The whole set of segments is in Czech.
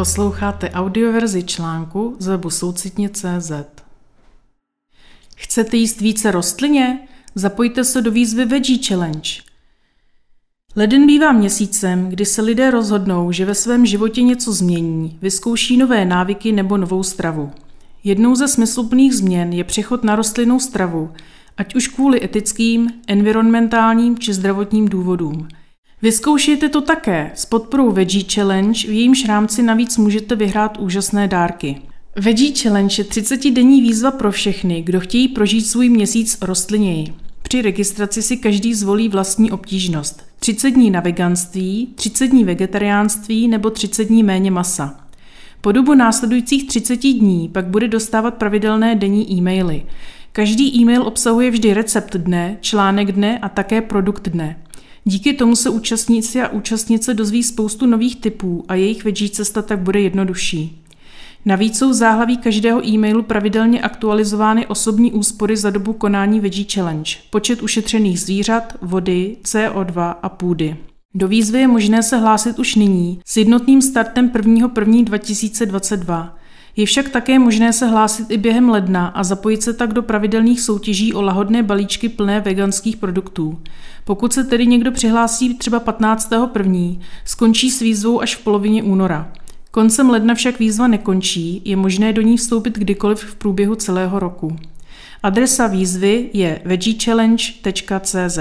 Posloucháte audioverzi článku z webu soucitně.cz. Chcete jíst více rostlině? Zapojte se do výzvy Veggie Challenge. Leden bývá měsícem, kdy se lidé rozhodnou, že ve svém životě něco změní, vyzkouší nové návyky nebo novou stravu. Jednou ze smysluplných změn je přechod na rostlinnou stravu, ať už kvůli etickým, environmentálním či zdravotním důvodům – Vyzkoušejte to také s podporou Veggie Challenge, v jejímž rámci navíc můžete vyhrát úžasné dárky. Veggie Challenge je 30-denní výzva pro všechny, kdo chtějí prožít svůj měsíc rostliněji. Při registraci si každý zvolí vlastní obtížnost. 30 dní na veganství, 30 dní vegetariánství nebo 30 dní méně masa. Po dobu následujících 30 dní pak bude dostávat pravidelné denní e-maily. Každý e-mail obsahuje vždy recept dne, článek dne a také produkt dne. Díky tomu se účastníci a účastnice dozví spoustu nových typů a jejich veggie cesta tak bude jednodušší. Navíc jsou v záhlaví každého e-mailu pravidelně aktualizovány osobní úspory za dobu konání Veggie Challenge, počet ušetřených zvířat, vody, CO2 a půdy. Do výzvy je možné se hlásit už nyní s jednotným startem 1.1.2022. Je však také možné se hlásit i během ledna a zapojit se tak do pravidelných soutěží o lahodné balíčky plné veganských produktů. Pokud se tedy někdo přihlásí třeba 15.1., skončí s výzvou až v polovině února. Koncem ledna však výzva nekončí, je možné do ní vstoupit kdykoliv v průběhu celého roku. Adresa výzvy je veggiechallenge.cz.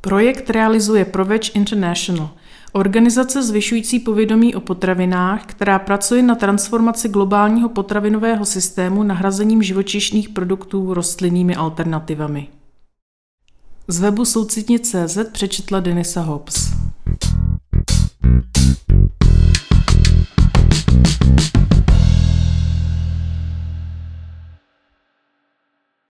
Projekt realizuje Proveč International – Organizace zvyšující povědomí o potravinách, která pracuje na transformaci globálního potravinového systému nahrazením živočišných produktů rostlinnými alternativami. Z webu soucitně.cz přečetla Denisa Hobbs.